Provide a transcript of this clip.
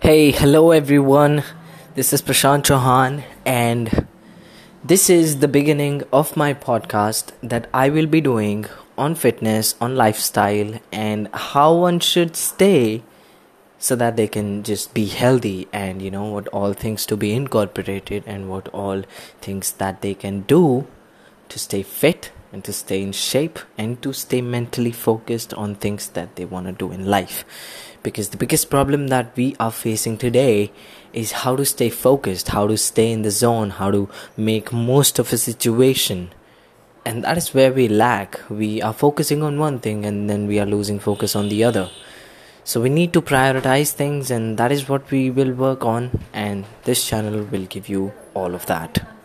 Hey, hello everyone. This is Prashant Chauhan, and this is the beginning of my podcast that I will be doing on fitness, on lifestyle, and how one should stay so that they can just be healthy and you know what all things to be incorporated and what all things that they can do to stay fit and to stay in shape and to stay mentally focused on things that they want to do in life. Because the biggest problem that we are facing today is how to stay focused how to stay in the zone how to make most of a situation. And that is where we lack. We are focusing on one thing and then we are losing focus on the other. So we need to prioritize things and that is what we will work on and this channel will give you all of that